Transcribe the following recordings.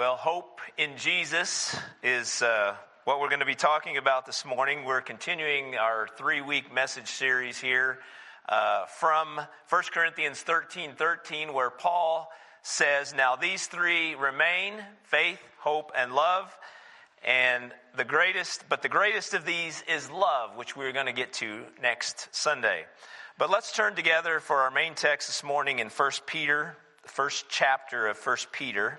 Well, hope in Jesus is uh, what we're going to be talking about this morning. We're continuing our three week message series here uh, from 1 Corinthians 13 13, where Paul says, Now these three remain faith, hope, and love. And the greatest, but the greatest of these is love, which we're going to get to next Sunday. But let's turn together for our main text this morning in 1 Peter, the first chapter of 1 Peter.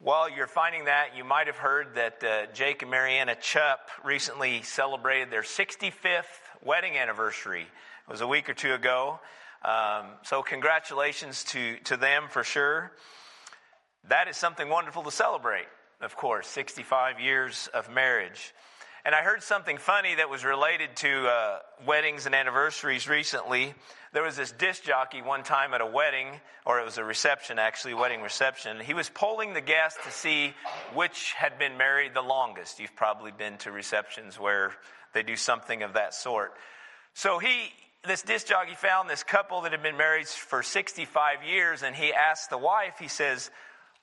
While you're finding that, you might have heard that uh, Jake and Mariana Chupp recently celebrated their 65th wedding anniversary. It was a week or two ago. Um, so, congratulations to, to them for sure. That is something wonderful to celebrate, of course, 65 years of marriage. And I heard something funny that was related to uh, weddings and anniversaries recently. There was this disc jockey one time at a wedding, or it was a reception actually, wedding reception. He was polling the guests to see which had been married the longest. You've probably been to receptions where they do something of that sort. So he, this disc jockey found this couple that had been married for 65 years, and he asked the wife, he says,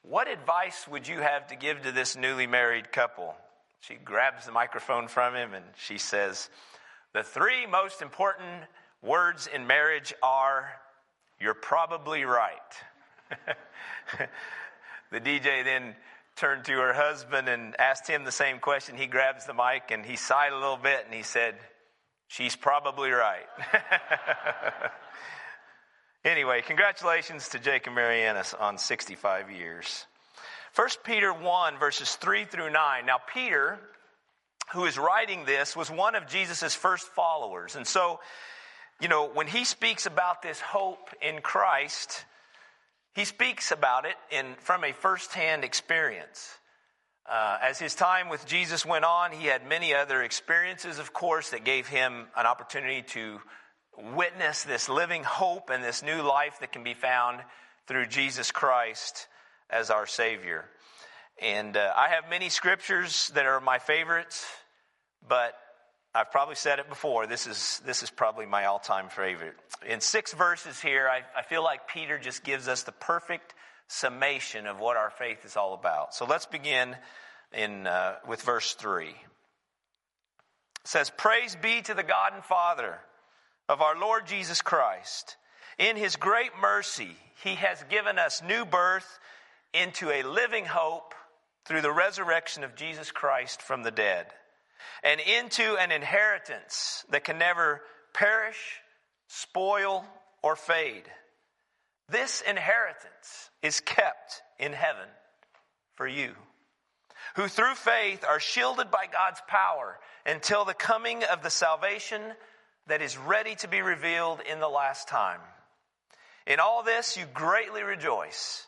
What advice would you have to give to this newly married couple? She grabs the microphone from him and she says, The three most important words in marriage are, You're probably right. the DJ then turned to her husband and asked him the same question. He grabs the mic and he sighed a little bit and he said, She's probably right. anyway, congratulations to Jake and Mariana on 65 years. 1 Peter 1, verses 3 through 9. Now, Peter, who is writing this, was one of Jesus' first followers. And so, you know, when he speaks about this hope in Christ, he speaks about it in, from a firsthand experience. Uh, as his time with Jesus went on, he had many other experiences, of course, that gave him an opportunity to witness this living hope and this new life that can be found through Jesus Christ as our Savior. And uh, I have many scriptures that are my favorites, but I've probably said it before. This is, this is probably my all time favorite. In six verses here, I, I feel like Peter just gives us the perfect summation of what our faith is all about. So let's begin in, uh, with verse 3. It says, Praise be to the God and Father of our Lord Jesus Christ. In his great mercy, he has given us new birth into a living hope through the resurrection of Jesus Christ from the dead, and into an inheritance that can never perish, spoil, or fade. This inheritance is kept in heaven for you, who through faith are shielded by God's power until the coming of the salvation that is ready to be revealed in the last time. In all this, you greatly rejoice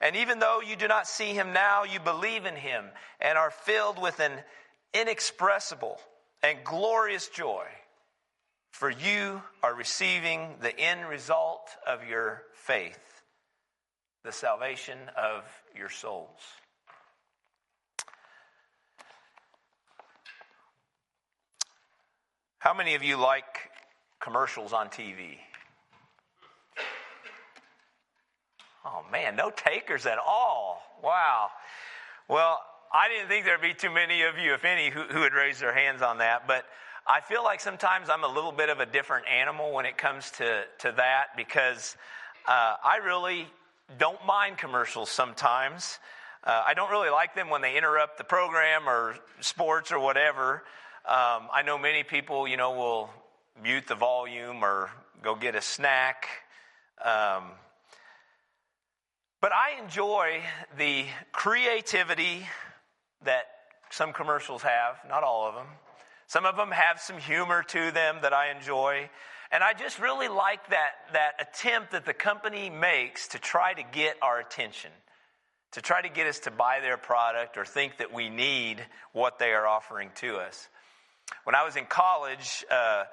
And even though you do not see him now, you believe in him and are filled with an inexpressible and glorious joy. For you are receiving the end result of your faith, the salvation of your souls. How many of you like commercials on TV? Oh man, no takers at all. Wow. Well, I didn't think there'd be too many of you, if any, who, who would raise their hands on that. But I feel like sometimes I'm a little bit of a different animal when it comes to, to that because uh, I really don't mind commercials sometimes. Uh, I don't really like them when they interrupt the program or sports or whatever. Um, I know many people, you know, will mute the volume or go get a snack. Um, but I enjoy the creativity that some commercials have, not all of them. Some of them have some humor to them that I enjoy. And I just really like that, that attempt that the company makes to try to get our attention. to try to get us to buy their product or think that we need what they are offering to us. When I was in college, uh,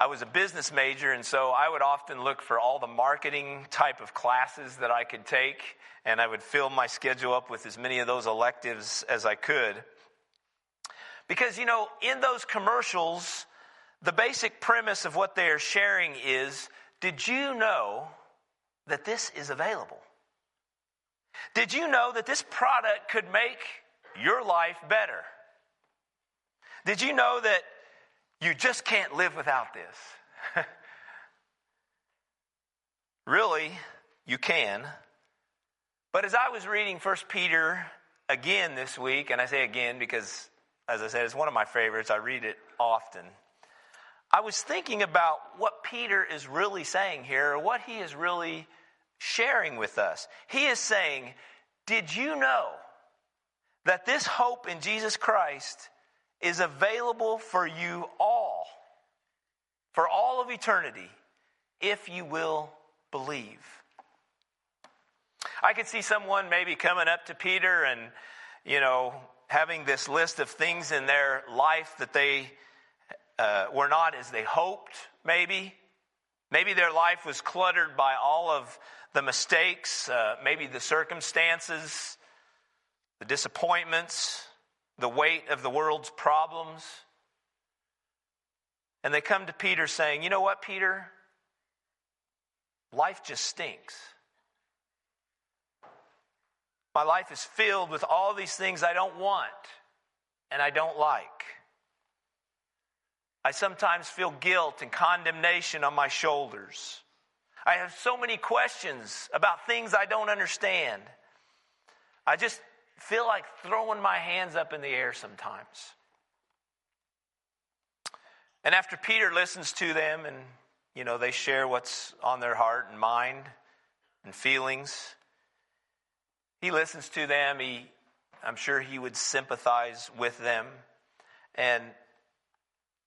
I was a business major, and so I would often look for all the marketing type of classes that I could take, and I would fill my schedule up with as many of those electives as I could. Because, you know, in those commercials, the basic premise of what they are sharing is did you know that this is available? Did you know that this product could make your life better? Did you know that you just can't live without this? really, you can. But as I was reading 1 Peter again this week, and I say again because, as I said, it's one of my favorites, I read it often. I was thinking about what Peter is really saying here, or what he is really sharing with us. He is saying, Did you know that this hope in Jesus Christ is available for you all, for all of eternity, if you will believe? I could see someone maybe coming up to Peter and, you know, having this list of things in their life that they uh, were not as they hoped, maybe. Maybe their life was cluttered by all of the mistakes, uh, maybe the circumstances, the disappointments, the weight of the world's problems. And they come to Peter saying, You know what, Peter? Life just stinks. My life is filled with all these things I don't want and I don't like. I sometimes feel guilt and condemnation on my shoulders. I have so many questions about things I don't understand. I just feel like throwing my hands up in the air sometimes. And after Peter listens to them and, you know, they share what's on their heart and mind and feelings, he listens to them. He, I'm sure he would sympathize with them and,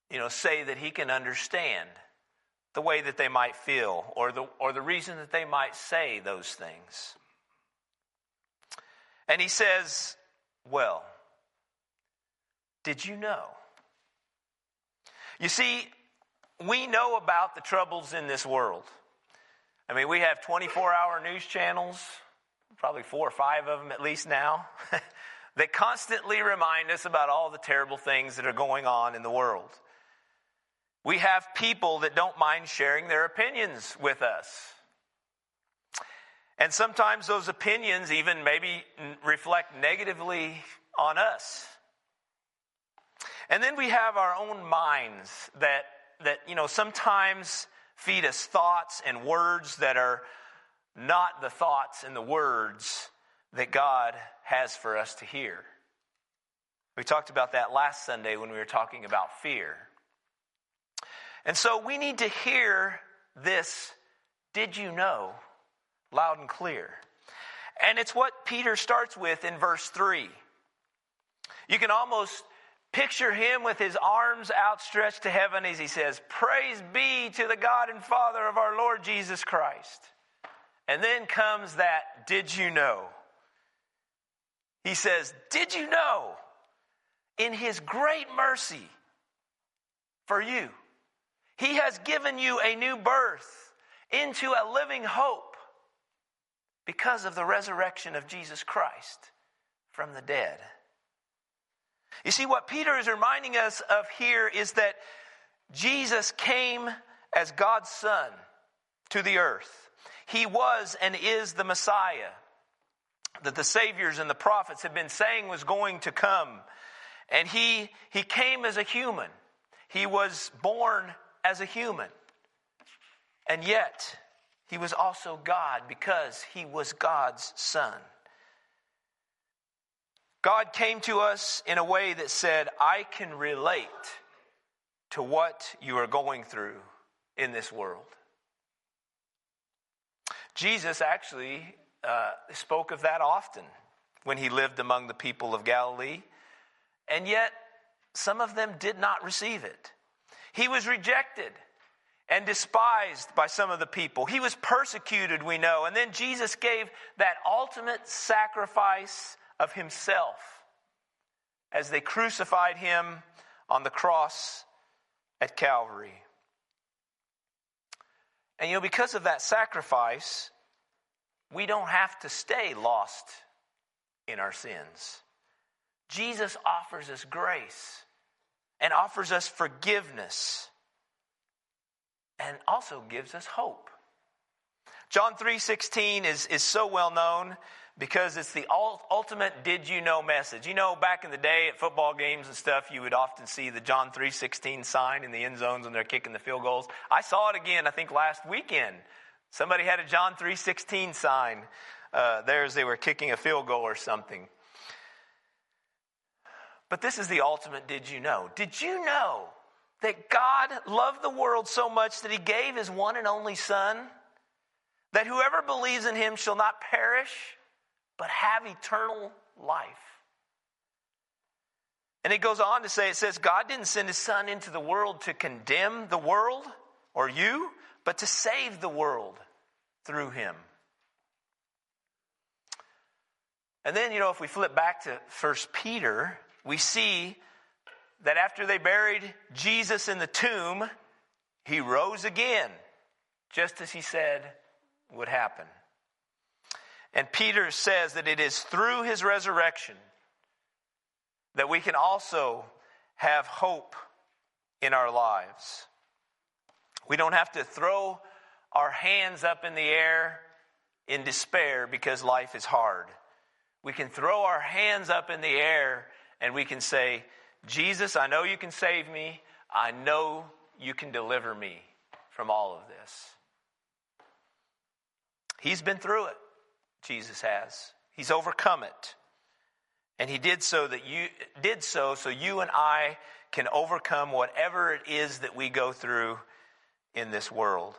you know, say that he can understand the way that they might feel or the, or the reason that they might say those things. And he says, Well, did you know? You see, we know about the troubles in this world. I mean, we have 24 hour news channels, probably four or five of them at least now, that constantly remind us about all the terrible things that are going on in the world. We have people that don't mind sharing their opinions with us. And sometimes those opinions even maybe reflect negatively on us. And then we have our own minds that, that you know, sometimes feed us thoughts and words that are not the thoughts and the words that God has for us to hear. We talked about that last Sunday when we were talking about fear. And so we need to hear this, did you know, loud and clear. And it's what Peter starts with in verse 3. You can almost picture him with his arms outstretched to heaven as he says, Praise be to the God and Father of our Lord Jesus Christ. And then comes that, Did you know? He says, Did you know? In his great mercy for you, he has given you a new birth into a living hope because of the resurrection of Jesus Christ from the dead. You see, what Peter is reminding us of here is that Jesus came as God's Son to the earth. He was and is the Messiah that the Saviors and the prophets have been saying was going to come. And he, he came as a human. He was born as a human. And yet, he was also God because he was God's son. God came to us in a way that said, I can relate to what you are going through in this world. Jesus actually uh, spoke of that often when he lived among the people of Galilee, and yet some of them did not receive it. He was rejected. And despised by some of the people. He was persecuted, we know. And then Jesus gave that ultimate sacrifice of himself as they crucified him on the cross at Calvary. And you know, because of that sacrifice, we don't have to stay lost in our sins. Jesus offers us grace and offers us forgiveness and also gives us hope. John 3:16 is, is so well known because it's the ultimate did you know message. You know, back in the day at football games and stuff, you would often see the John 3:16 sign in the end zones when they're kicking the field goals. I saw it again, I think last weekend. Somebody had a John 3:16 sign uh, there as they were kicking a field goal or something. But this is the ultimate did you know? Did you know that God loved the world so much that he gave his one and only Son, that whoever believes in him shall not perish, but have eternal life. And it goes on to say, it says, God didn't send his Son into the world to condemn the world or you, but to save the world through him. And then, you know, if we flip back to First Peter, we see that after they buried Jesus in the tomb, he rose again, just as he said would happen. And Peter says that it is through his resurrection that we can also have hope in our lives. We don't have to throw our hands up in the air in despair because life is hard. We can throw our hands up in the air and we can say, Jesus, I know you can save me. I know you can deliver me from all of this. He's been through it. Jesus has. He's overcome it. And he did so that you did so so you and I can overcome whatever it is that we go through in this world.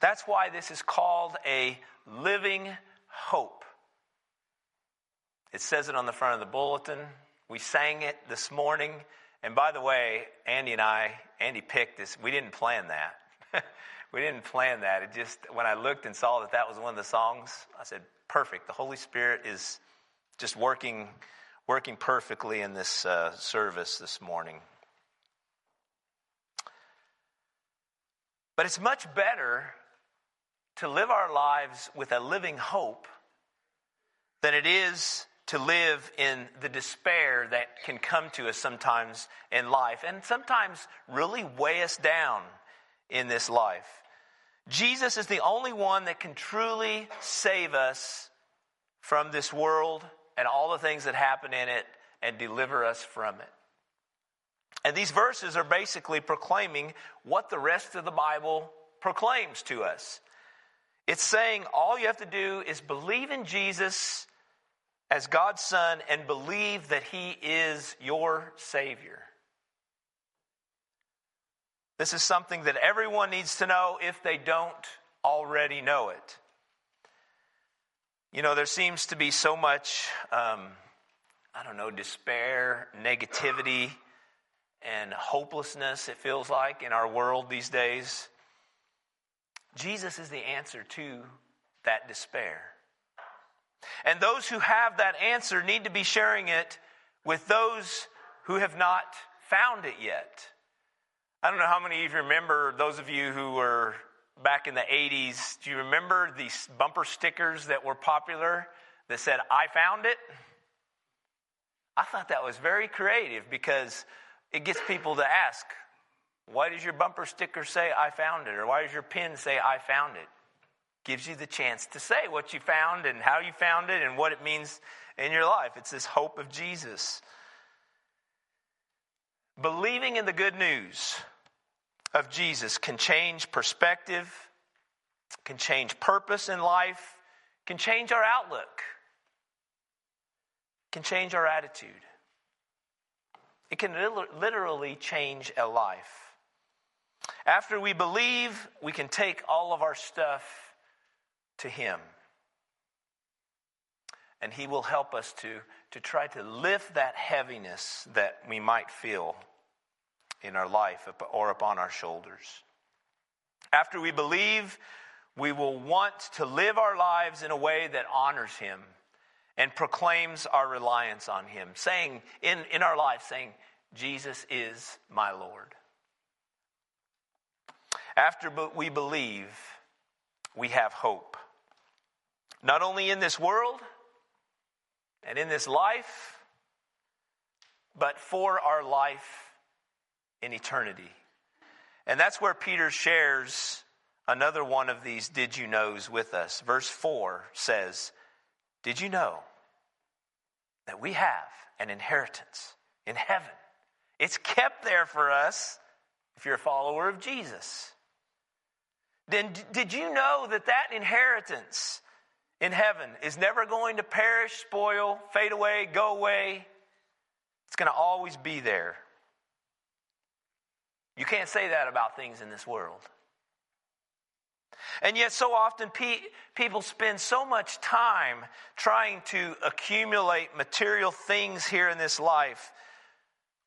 That's why this is called a living hope. It says it on the front of the bulletin. We sang it this morning. And by the way, Andy and I, Andy picked this. We didn't plan that. we didn't plan that. It just, when I looked and saw that that was one of the songs, I said, perfect. The Holy Spirit is just working, working perfectly in this uh, service this morning. But it's much better to live our lives with a living hope than it is to live in the despair that can come to us sometimes in life and sometimes really weigh us down in this life. Jesus is the only one that can truly save us from this world and all the things that happen in it and deliver us from it. And these verses are basically proclaiming what the rest of the Bible proclaims to us. It's saying all you have to do is believe in Jesus as God's Son and believe that He is your Savior. This is something that everyone needs to know if they don't already know it. You know, there seems to be so much, um, I don't know, despair, negativity, and hopelessness, it feels like, in our world these days. Jesus is the answer to that despair. And those who have that answer need to be sharing it with those who have not found it yet. I don't know how many of you remember, those of you who were back in the 80s, do you remember these bumper stickers that were popular that said, I found it? I thought that was very creative because it gets people to ask, why does your bumper sticker say, I found it? Or why does your pin say, I found it? Gives you the chance to say what you found and how you found it and what it means in your life. It's this hope of Jesus. Believing in the good news of Jesus can change perspective, can change purpose in life, can change our outlook, can change our attitude. It can literally change a life. After we believe, we can take all of our stuff to Him. And He will help us to, to try to lift that heaviness that we might feel in our life or upon our shoulders. After we believe, we will want to live our lives in a way that honors Him and proclaims our reliance on Him, saying in, in our life, saying, Jesus is my Lord. After we believe, we have hope. Not only in this world and in this life, but for our life in eternity. And that's where Peter shares another one of these did you knows with us. Verse 4 says, Did you know that we have an inheritance in heaven? It's kept there for us if you're a follower of Jesus. Then did you know that that inheritance in heaven is never going to perish, spoil, fade away, go away? It's going to always be there. You can't say that about things in this world. And yet, so often pe- people spend so much time trying to accumulate material things here in this life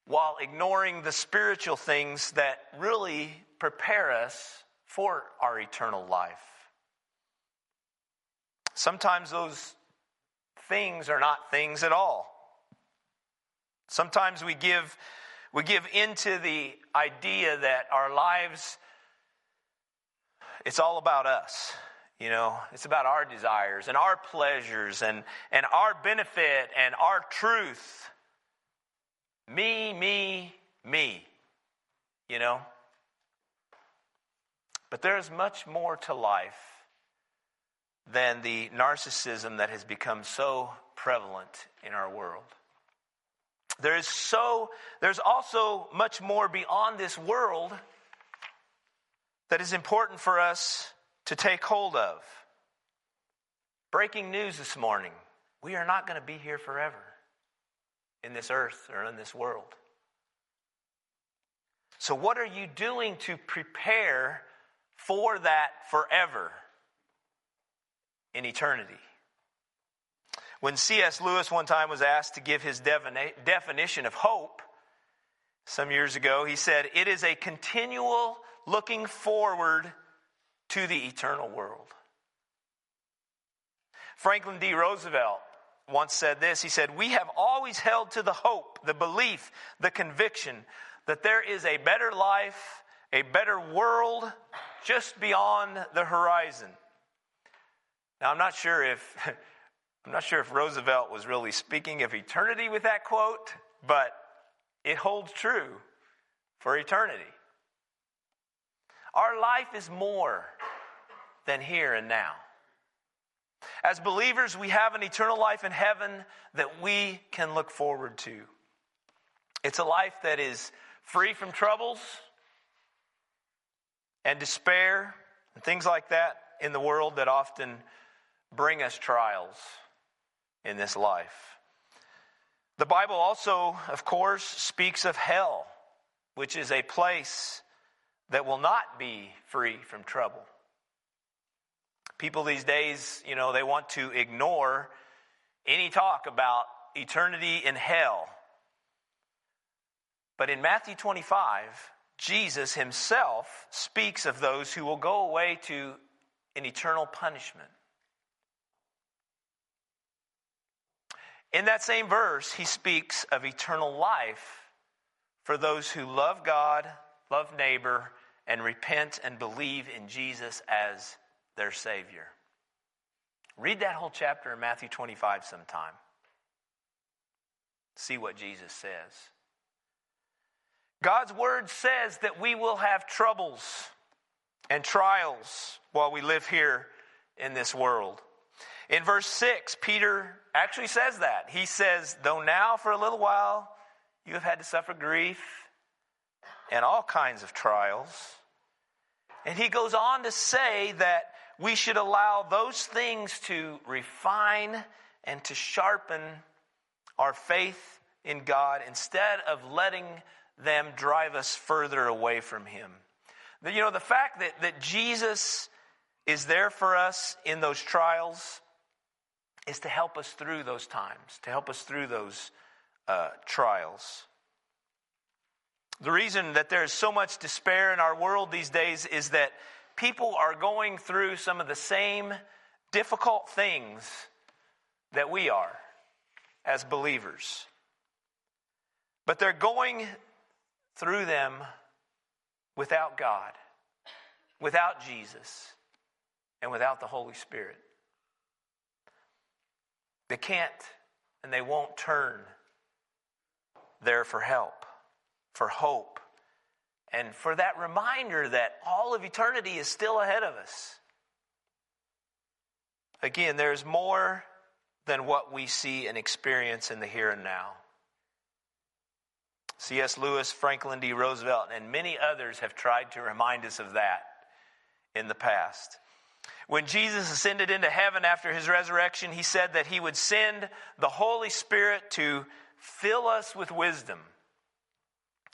while ignoring the spiritual things that really prepare us for our eternal life. Sometimes those things are not things at all. Sometimes we give, we give into the idea that our lives, it's all about us. You know, it's about our desires and our pleasures and, and our benefit and our truth. Me, me, me. You know? But there is much more to life than the narcissism that has become so prevalent in our world. There is so there's also much more beyond this world that is important for us to take hold of. Breaking news this morning. We are not going to be here forever in this earth or in this world. So, what are you doing to prepare for that forever in eternity? When C.S. Lewis one time was asked to give his definition of hope some years ago, he said, It is a continual looking forward to the eternal world. Franklin D. Roosevelt once said this He said, We have always held to the hope, the belief, the conviction that there is a better life, a better world just beyond the horizon. Now, I'm not sure if. I'm not sure if Roosevelt was really speaking of eternity with that quote, but it holds true for eternity. Our life is more than here and now. As believers, we have an eternal life in heaven that we can look forward to. It's a life that is free from troubles and despair and things like that in the world that often bring us trials in this life. The Bible also, of course, speaks of hell, which is a place that will not be free from trouble. People these days, you know, they want to ignore any talk about eternity in hell. But in Matthew 25, Jesus himself speaks of those who will go away to an eternal punishment. In that same verse, he speaks of eternal life for those who love God, love neighbor, and repent and believe in Jesus as their Savior. Read that whole chapter in Matthew 25 sometime. See what Jesus says. God's word says that we will have troubles and trials while we live here in this world. In verse 6, Peter actually says that. He says, Though now for a little while you have had to suffer grief and all kinds of trials. And he goes on to say that we should allow those things to refine and to sharpen our faith in God instead of letting them drive us further away from Him. You know, the fact that, that Jesus is there for us in those trials is to help us through those times, to help us through those uh, trials. The reason that there is so much despair in our world these days is that people are going through some of the same difficult things that we are as believers. But they're going through them without God, without Jesus, and without the Holy Spirit. They can't and they won't turn there for help, for hope, and for that reminder that all of eternity is still ahead of us. Again, there's more than what we see and experience in the here and now. C.S. Lewis, Franklin D. Roosevelt, and many others have tried to remind us of that in the past. When Jesus ascended into heaven after his resurrection, he said that he would send the Holy Spirit to fill us with wisdom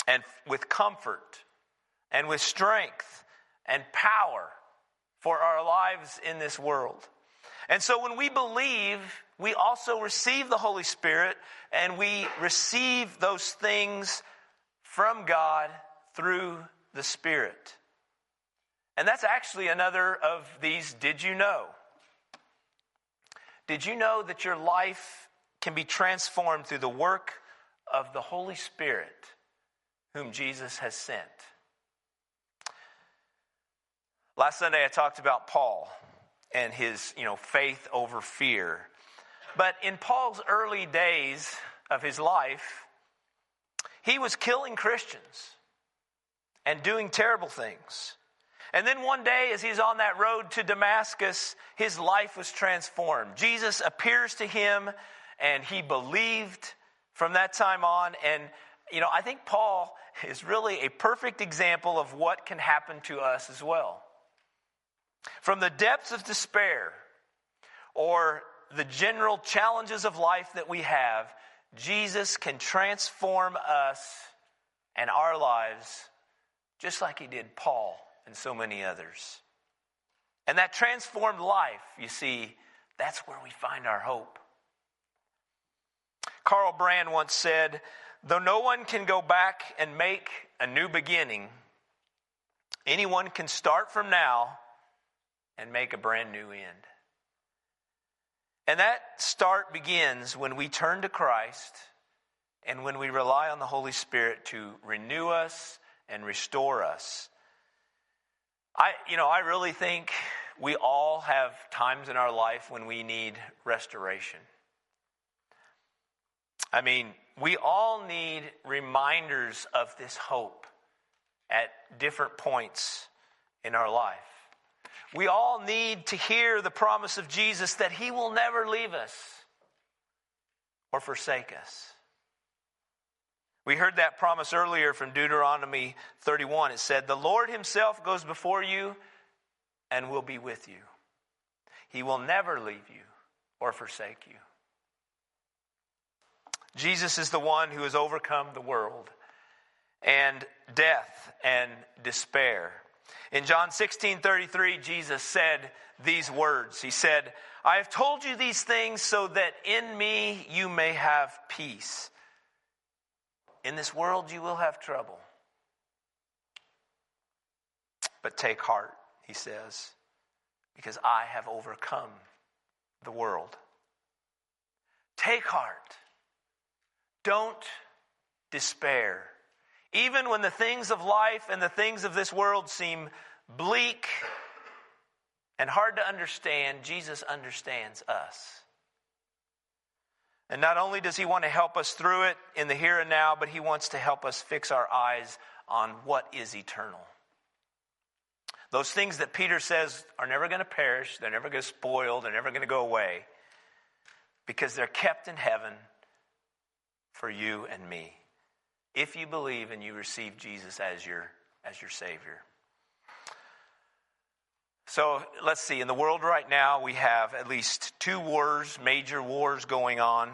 and with comfort and with strength and power for our lives in this world. And so when we believe, we also receive the Holy Spirit and we receive those things from God through the Spirit. And that's actually another of these did you know? Did you know that your life can be transformed through the work of the Holy Spirit whom Jesus has sent? Last Sunday I talked about Paul and his, you know, faith over fear. But in Paul's early days of his life, he was killing Christians and doing terrible things. And then one day, as he's on that road to Damascus, his life was transformed. Jesus appears to him, and he believed from that time on. And, you know, I think Paul is really a perfect example of what can happen to us as well. From the depths of despair or the general challenges of life that we have, Jesus can transform us and our lives just like he did Paul and so many others. And that transformed life, you see, that's where we find our hope. Carl Bard once said, Though no one can go back and make a new beginning, anyone can start from now and make a brand new end. And that start begins when we turn to Christ and when we rely on the Holy Spirit to renew us and restore us I, you know, I really think we all have times in our life when we need restoration. I mean, we all need reminders of this hope at different points in our life. We all need to hear the promise of Jesus that He will never leave us or forsake us. We heard that promise earlier from Deuteronomy 31. It said, The Lord Himself goes before you and will be with you. He will never leave you or forsake you. Jesus is the one who has overcome the world and death and despair. In John 16 33, Jesus said these words He said, I have told you these things so that in me you may have peace. In this world you will have trouble. But take heart, he says, because I have overcome the world. Take heart. Don't despair. Even when the things of life and the things of this world seem bleak and hard to understand, Jesus understands us. And not only does he want to help us through it in the here and now, but he wants to help us fix our eyes on what is eternal. Those things that Peter says are never going to perish, they're never going to spoil, they're never going to go away, because they're kept in heaven for you and me. If you believe and you receive Jesus as your, as your Savior. So let's see, in the world right now, we have at least two wars, major wars going on.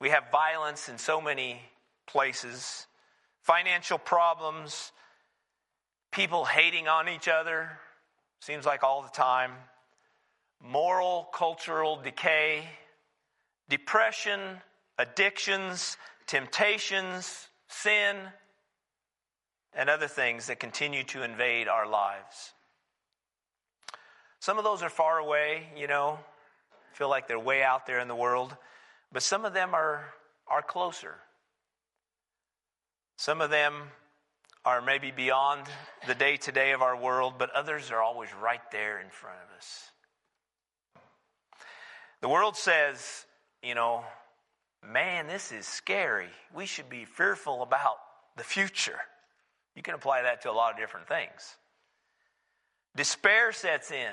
We have violence in so many places, financial problems, people hating on each other, seems like all the time, moral, cultural decay, depression, addictions, temptations, sin, and other things that continue to invade our lives. Some of those are far away, you know, feel like they're way out there in the world, but some of them are, are closer. Some of them are maybe beyond the day to day of our world, but others are always right there in front of us. The world says, you know, man, this is scary. We should be fearful about the future. You can apply that to a lot of different things. Despair sets in.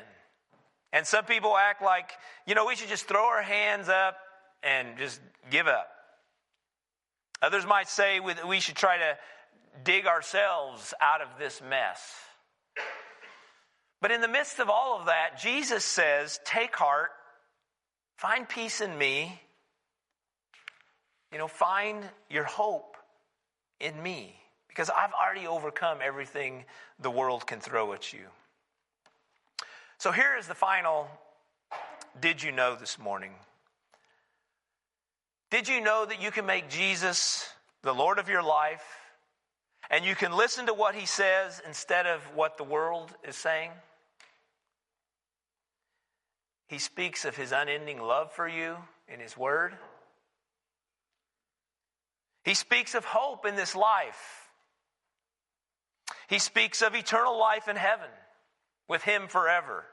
And some people act like, you know, we should just throw our hands up and just give up. Others might say we should try to dig ourselves out of this mess. But in the midst of all of that, Jesus says, Take heart, find peace in me. You know, find your hope in me because I've already overcome everything the world can throw at you. So here is the final did you know this morning? Did you know that you can make Jesus the Lord of your life and you can listen to what he says instead of what the world is saying? He speaks of his unending love for you in his word. He speaks of hope in this life. He speaks of eternal life in heaven with him forever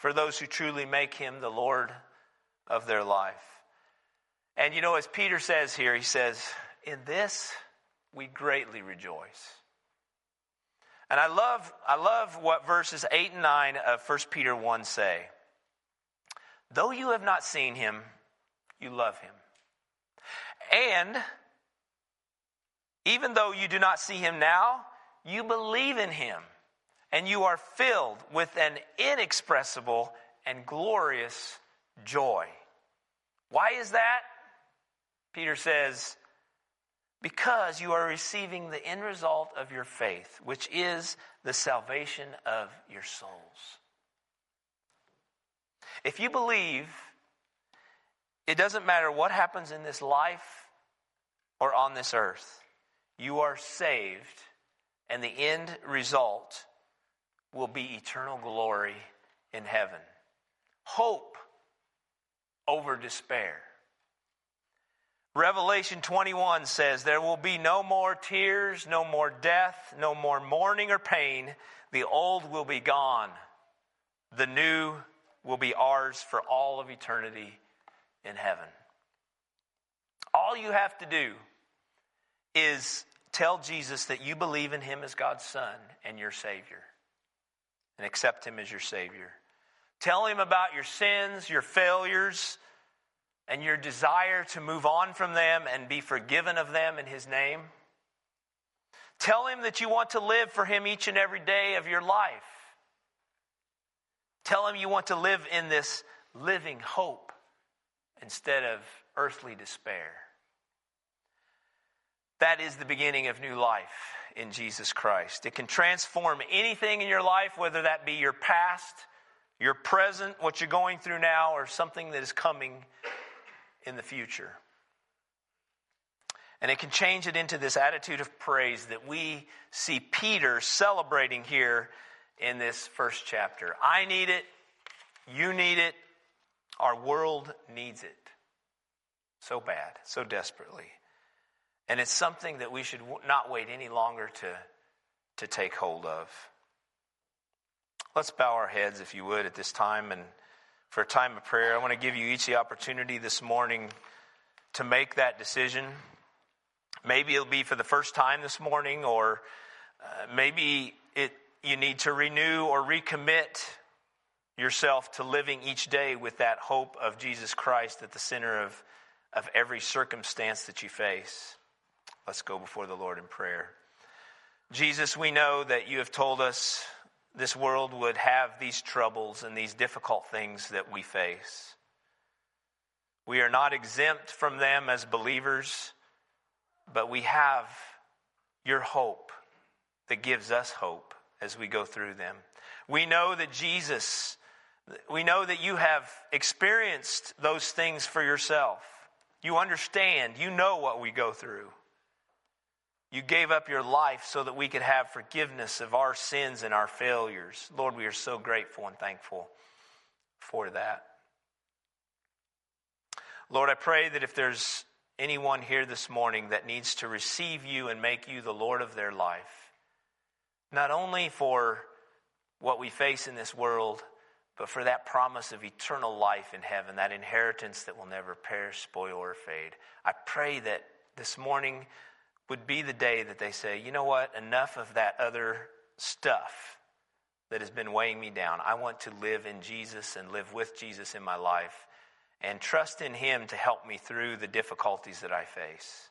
for those who truly make him the Lord of their life. And you know, as Peter says here, he says, In this we greatly rejoice. And I love, I love what verses 8 and 9 of 1 Peter 1 say. Though you have not seen him, you love him. And even though you do not see him now, you believe in him, and you are filled with an inexpressible and glorious joy. Why is that? Peter says, because you are receiving the end result of your faith, which is the salvation of your souls. If you believe, it doesn't matter what happens in this life or on this earth, you are saved, and the end result will be eternal glory in heaven. Hope over despair. Revelation 21 says, There will be no more tears, no more death, no more mourning or pain. The old will be gone. The new will be ours for all of eternity in heaven. All you have to do is tell Jesus that you believe in him as God's Son and your Savior, and accept him as your Savior. Tell him about your sins, your failures, and your desire to move on from them and be forgiven of them in his name. Tell him that you want to live for him each and every day of your life. Tell him you want to live in this living hope instead of earthly despair. That is the beginning of new life in Jesus Christ. It can transform anything in your life, whether that be your past, your present, what you're going through now, or something that is coming in the future. And it can change it into this attitude of praise that we see Peter celebrating here in this first chapter. I need it. You need it. Our world needs it so bad, so desperately. And it's something that we should not wait any longer to, to take hold of. Let's bow our heads, if you would, at this time. And for a time of prayer, I want to give you each the opportunity this morning to make that decision. Maybe it'll be for the first time this morning, or uh, maybe it, you need to renew or recommit yourself to living each day with that hope of Jesus Christ at the center of, of every circumstance that you face. Let's go before the Lord in prayer. Jesus, we know that you have told us this world would have these troubles and these difficult things that we face. We are not exempt from them as believers, but we have your hope that gives us hope as we go through them. We know that Jesus, we know that you have experienced those things for yourself. You understand, you know what we go through. You gave up your life so that we could have forgiveness of our sins and our failures. Lord, we are so grateful and thankful for that. Lord, I pray that if there's anyone here this morning that needs to receive you and make you the Lord of their life, not only for what we face in this world, but for that promise of eternal life in heaven, that inheritance that will never perish, spoil, or fade. I pray that this morning would be the day that they say, you know what, enough of that other stuff that has been weighing me down. I want to live in Jesus and live with Jesus in my life and trust in Him to help me through the difficulties that I face.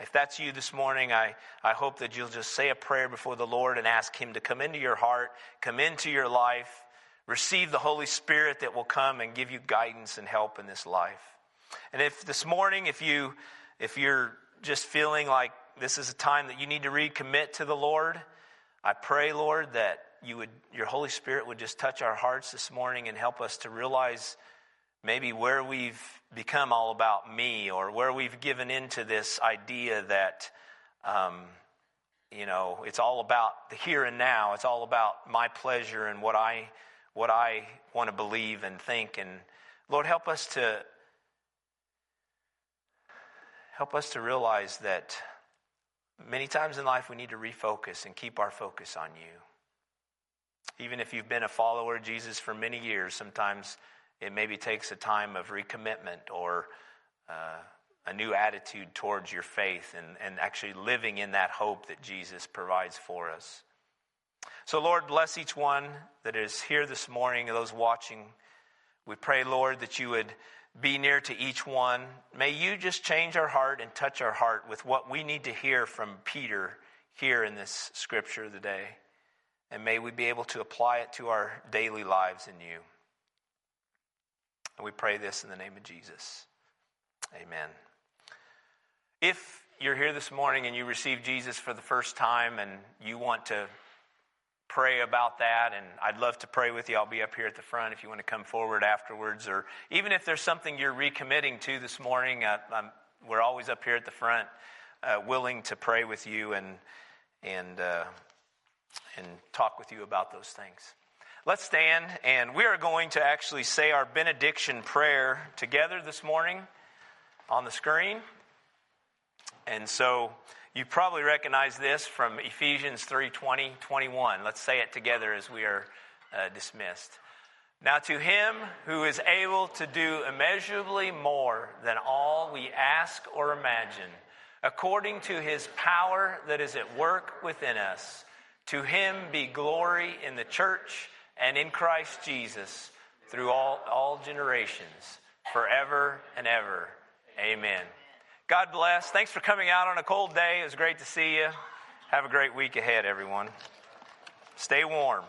If that's you this morning, I, I hope that you'll just say a prayer before the Lord and ask Him to come into your heart, come into your life, receive the Holy Spirit that will come and give you guidance and help in this life. And if this morning, if you if you're just feeling like this is a time that you need to recommit to the Lord, I pray, Lord, that you would, your Holy Spirit would just touch our hearts this morning and help us to realize maybe where we've become all about me or where we've given into this idea that, um, you know, it's all about the here and now. It's all about my pleasure and what I, what I want to believe and think. And Lord, help us to help us to realize that many times in life we need to refocus and keep our focus on you. Even if you've been a follower of Jesus for many years, sometimes it maybe takes a time of recommitment or uh, a new attitude towards your faith and, and actually living in that hope that Jesus provides for us. So, Lord, bless each one that is here this morning, those watching. We pray, Lord, that you would be near to each one. May you just change our heart and touch our heart with what we need to hear from Peter here in this scripture today. And may we be able to apply it to our daily lives in you. And we pray this in the name of Jesus. Amen. If you're here this morning and you receive Jesus for the first time and you want to pray about that, and I'd love to pray with you. I'll be up here at the front if you want to come forward afterwards, or even if there's something you're recommitting to this morning, uh, we're always up here at the front, uh, willing to pray with you and and uh, and talk with you about those things. Let's stand, and we are going to actually say our benediction prayer together this morning on the screen, and so. You probably recognize this from Ephesians 3 20, 21. Let's say it together as we are uh, dismissed. Now, to him who is able to do immeasurably more than all we ask or imagine, according to his power that is at work within us, to him be glory in the church and in Christ Jesus through all, all generations, forever and ever. Amen. God bless. Thanks for coming out on a cold day. It was great to see you. Have a great week ahead, everyone. Stay warm.